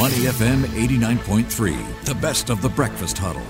Money FM 89.3, the best of the breakfast huddle.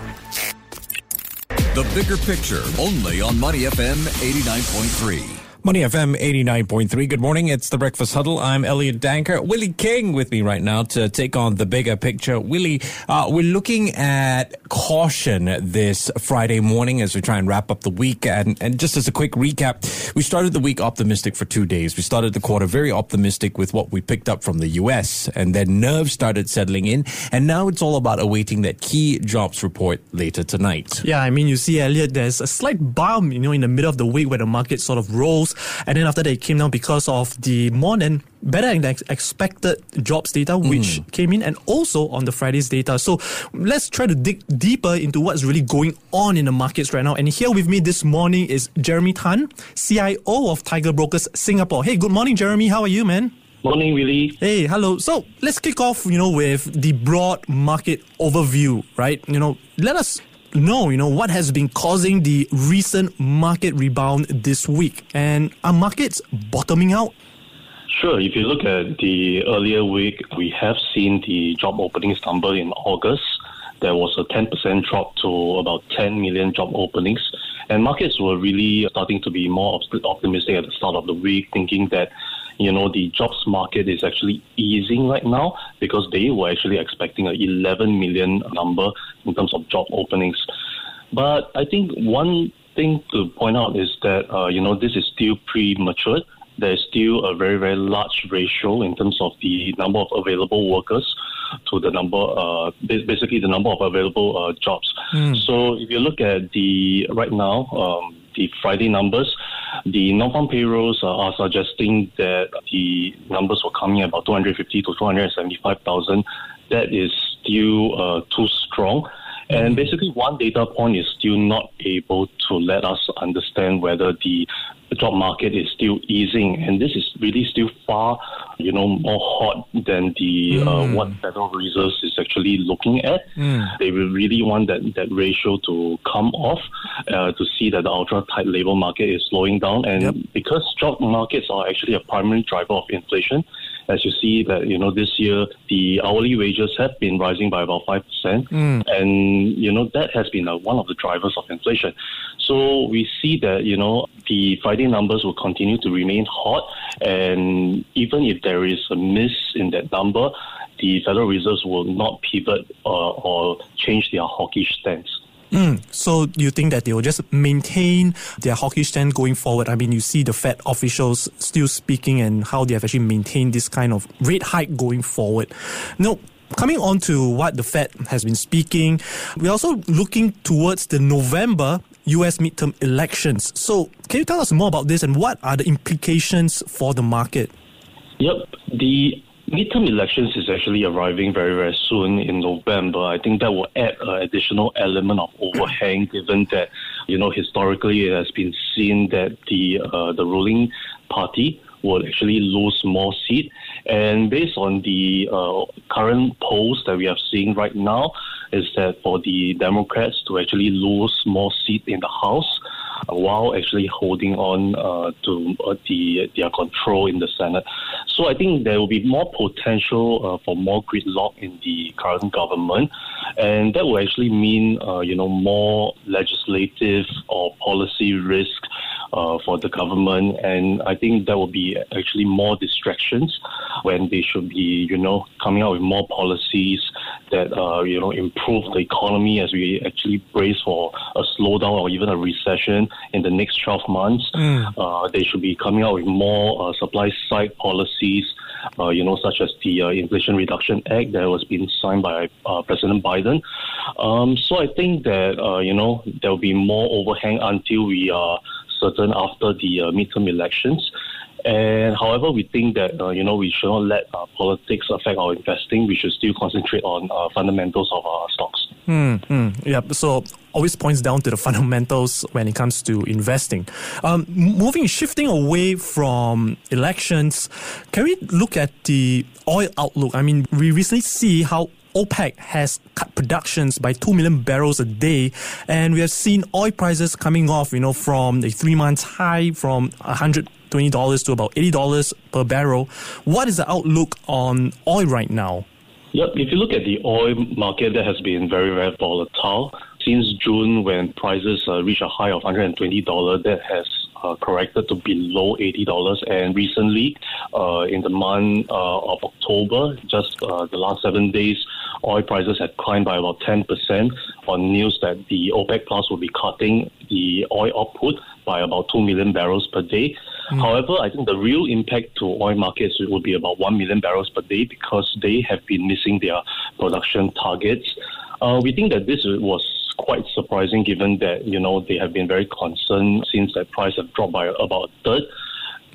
The bigger picture, only on Money FM 89.3. Money FM 89.3. Good morning. It's the Breakfast Huddle. I'm Elliot Danker. Willie Keng with me right now to take on the bigger picture. Willie, uh, we're looking at caution this Friday morning as we try and wrap up the week. And, and just as a quick recap, we started the week optimistic for two days. We started the quarter very optimistic with what we picked up from the US and then nerves started settling in. And now it's all about awaiting that key jobs report later tonight. Yeah, I mean, you see, Elliot, there's a slight bump, you know, in the middle of the week where the market sort of rolls and then after that it came down because of the more than better than expected jobs data which mm. came in and also on the Friday's data. So let's try to dig deeper into what's really going on in the markets right now. And here with me this morning is Jeremy Tan, CIO of Tiger Brokers Singapore. Hey, good morning, Jeremy. How are you, man? Morning, Willie. Hey, hello. So let's kick off, you know, with the broad market overview, right? You know, let us know, you know, what has been causing the recent market rebound this week? And are markets bottoming out? Sure. If you look at the earlier week, we have seen the job openings number in August. There was a 10% drop to about 10 million job openings. And markets were really starting to be more optimistic at the start of the week, thinking that you know, the jobs market is actually easing right now because they were actually expecting a 11 million number in terms of job openings. But I think one thing to point out is that, uh, you know, this is still premature. There's still a very, very large ratio in terms of the number of available workers to the number, uh, basically the number of available uh, jobs. Mm. So if you look at the right now, um, the Friday numbers, the non-farm payrolls are suggesting that the numbers were coming about 250 to 275,000. That is still uh, too strong. And basically, one data point is still not able to let us understand whether the job market is still easing, and this is really still far, you know, more hot than the mm. uh, hmm. what Federal Reserve is actually looking at. Mm. They will really want that that ratio to come off uh, to see that the ultra tight labor market is slowing down, and yep. because job markets are actually a primary driver of inflation as you see that you know this year the hourly wages have been rising by about five percent, mm. and you know that has been uh, one of the drivers of inflation. So we see that you know the Friday numbers will continue to remain hot, and even if there is a miss in that number, the Federal Reserve will not pivot uh, or change their hawkish stance. Mm, so you think that they will just maintain their hawkish stand going forward? I mean, you see the Fed officials still speaking and how they have actually maintained this kind of rate hike going forward. Now, coming on to what the Fed has been speaking, we're also looking towards the November US midterm elections. So, can you tell us more about this and what are the implications for the market? Yep. The midterm elections is actually arriving very, very soon in November. I think that will add an additional element of overhang, given that you know historically it has been seen that the uh, the ruling party will actually lose more seats. And based on the uh, current polls that we are seeing right now, is that for the Democrats to actually lose more seats in the House, while actually holding on uh, to uh, the their control in the Senate. So I think there will be more potential uh, for more gridlock in the current government, and that will actually mean uh, you know more legislative or policy risk uh, for the government, and I think there will be actually more distractions when they should be, you know, coming out with more policies that uh, you know improve the economy as we actually brace for a slowdown or even a recession in the next 12 months. Mm. Uh, they should be coming out with more uh, supply side policies. Uh, you know, such as the uh, Inflation Reduction Act that was being signed by uh, President Biden. Um, so I think that you know there will be more overhang until we are certain after the uh, midterm elections. And however, we think that uh, you know we should not let uh, politics affect our investing. We should still concentrate on uh, fundamentals of our stocks. Mm, yeah. So always points down to the fundamentals when it comes to investing. Um, moving, shifting away from elections, can we look at the oil outlook? I mean, we recently see how OPEC has cut productions by 2 million barrels a day. And we have seen oil prices coming off, you know, from the three months high from $120 to about $80 per barrel. What is the outlook on oil right now? Yep, if you look at the oil market, that has been very, very volatile. Since June, when prices uh, reached a high of $120, that has uh, corrected to below $80. And recently, uh, in the month uh, of October, just uh, the last seven days, oil prices had climbed by about 10% on news that the OPEC Plus will be cutting the oil output by about 2 million barrels per day. Mm. However, I think the real impact to oil markets would be about 1 million barrels per day because they have been missing their production targets. Uh, we think that this was quite surprising given that, you know, they have been very concerned since that price have dropped by about a third.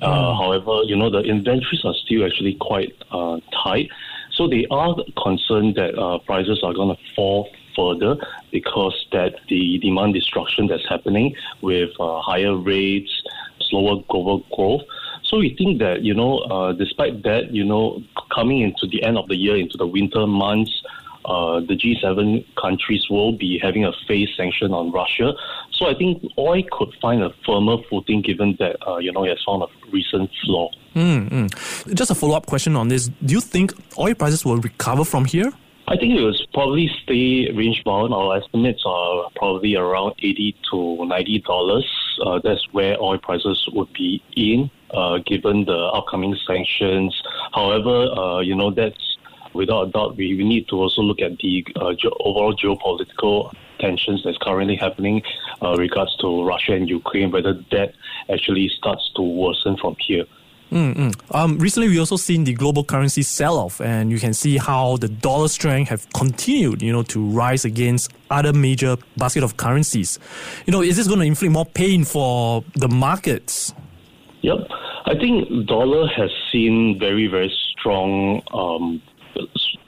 Uh, mm. however, you know, the inventories are still actually quite uh, tight. So they are concerned that uh, prices are going to fall further because that the demand destruction that's happening with uh, higher rates, slower global growth. So we think that, you know, uh, despite that, you know, coming into the end of the year, into the winter months, uh, the G7 countries will be having a phase sanction on Russia. So I think oil could find a firmer footing given that, uh, you know, it has found a recent floor. Mm-hmm. Just a follow up question on this. Do you think oil prices will recover from here? I think it will probably stay range bound. Our estimates are probably around eighty to ninety dollars. Uh, that's where oil prices would be in, uh, given the upcoming sanctions. However, uh, you know that's without a doubt, we, we need to also look at the uh, ge- overall geopolitical tensions that's currently happening uh, regards to Russia and Ukraine, whether that actually starts to worsen from here. Mm-hmm. Um, recently, we also seen the global currency sell-off, and you can see how the dollar strength have continued, you know, to rise against other major basket of currencies. You know, is this going to inflict more pain for the markets? Yep, I think dollar has seen very very strong um,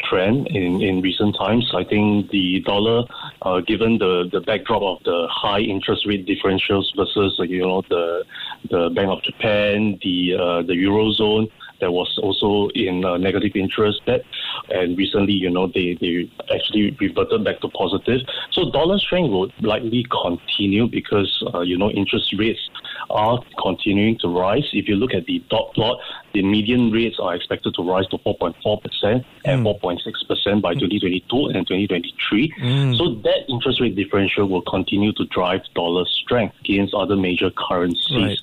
trend in, in recent times. I think the dollar, uh, given the, the backdrop of the high interest rate differentials versus uh, you know the the Bank of Japan, the uh, the eurozone, that was also in uh, negative interest that and recently you know they, they actually reverted back to positive so dollar strength will likely continue because uh, you know interest rates are continuing to rise if you look at the dot plot the median rates are expected to rise to 4.4% and 4.6% mm. by 2022 and 2023 mm. so that interest rate differential will continue to drive dollar strength against other major currencies right.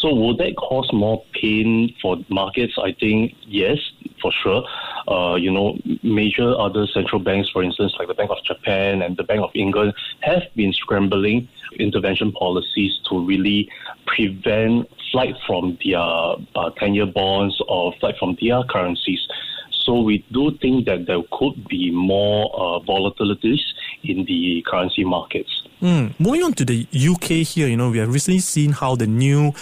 So will that cause more pain for markets? I think yes, for sure. Uh, you know, major other central banks, for instance, like the Bank of Japan and the Bank of England, have been scrambling intervention policies to really prevent flight from their uh, 10-year bonds or flight from their currencies. So we do think that there could be more uh, volatilities in the currency markets. Mm. Moving on to the UK here, you know, we have recently seen how the new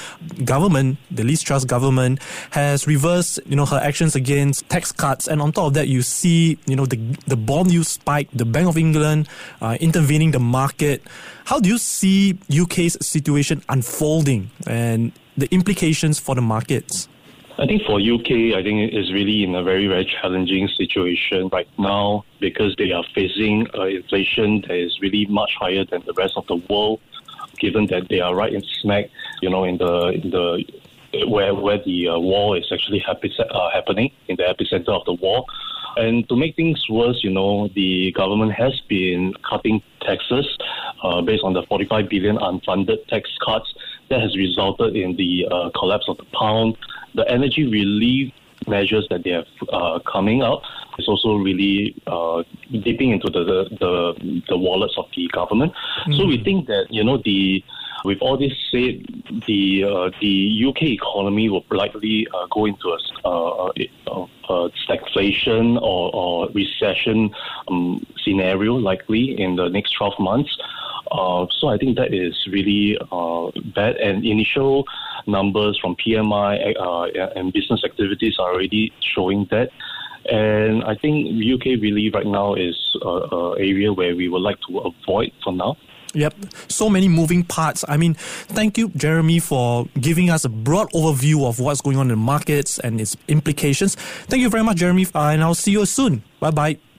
government, the Liz Truss government, has reversed, you know, her actions against tax cuts. And on top of that, you see, you know, the, the bond yield spike, the Bank of England uh, intervening the market. How do you see UK's situation unfolding and the implications for the markets? I think for UK, I think it's really in a very, very challenging situation right now because they are facing uh, inflation that is really much higher than the rest of the world, given that they are right in smack, you know, in the in the where where the uh, war is actually happy, uh, happening in the epicenter of the war. And to make things worse, you know, the government has been cutting taxes uh, based on the 45 billion unfunded tax cuts that has resulted in the uh, collapse of the pound. The energy relief measures that they have uh, coming up is also really uh, dipping into the, the, the wallets of the government. Mm. So we mm. think that you know the with all this said, the uh, the UK economy will likely uh, go into a, uh, a, a stagflation or, or recession um, scenario likely in the next 12 months. Uh, so I think that is really uh, bad. And initial numbers from PMI uh, and business activities are already showing that. And I think UK really right now is an area where we would like to avoid for now. Yep, so many moving parts. I mean, thank you, Jeremy, for giving us a broad overview of what's going on in the markets and its implications. Thank you very much, Jeremy, and I'll see you soon. Bye bye.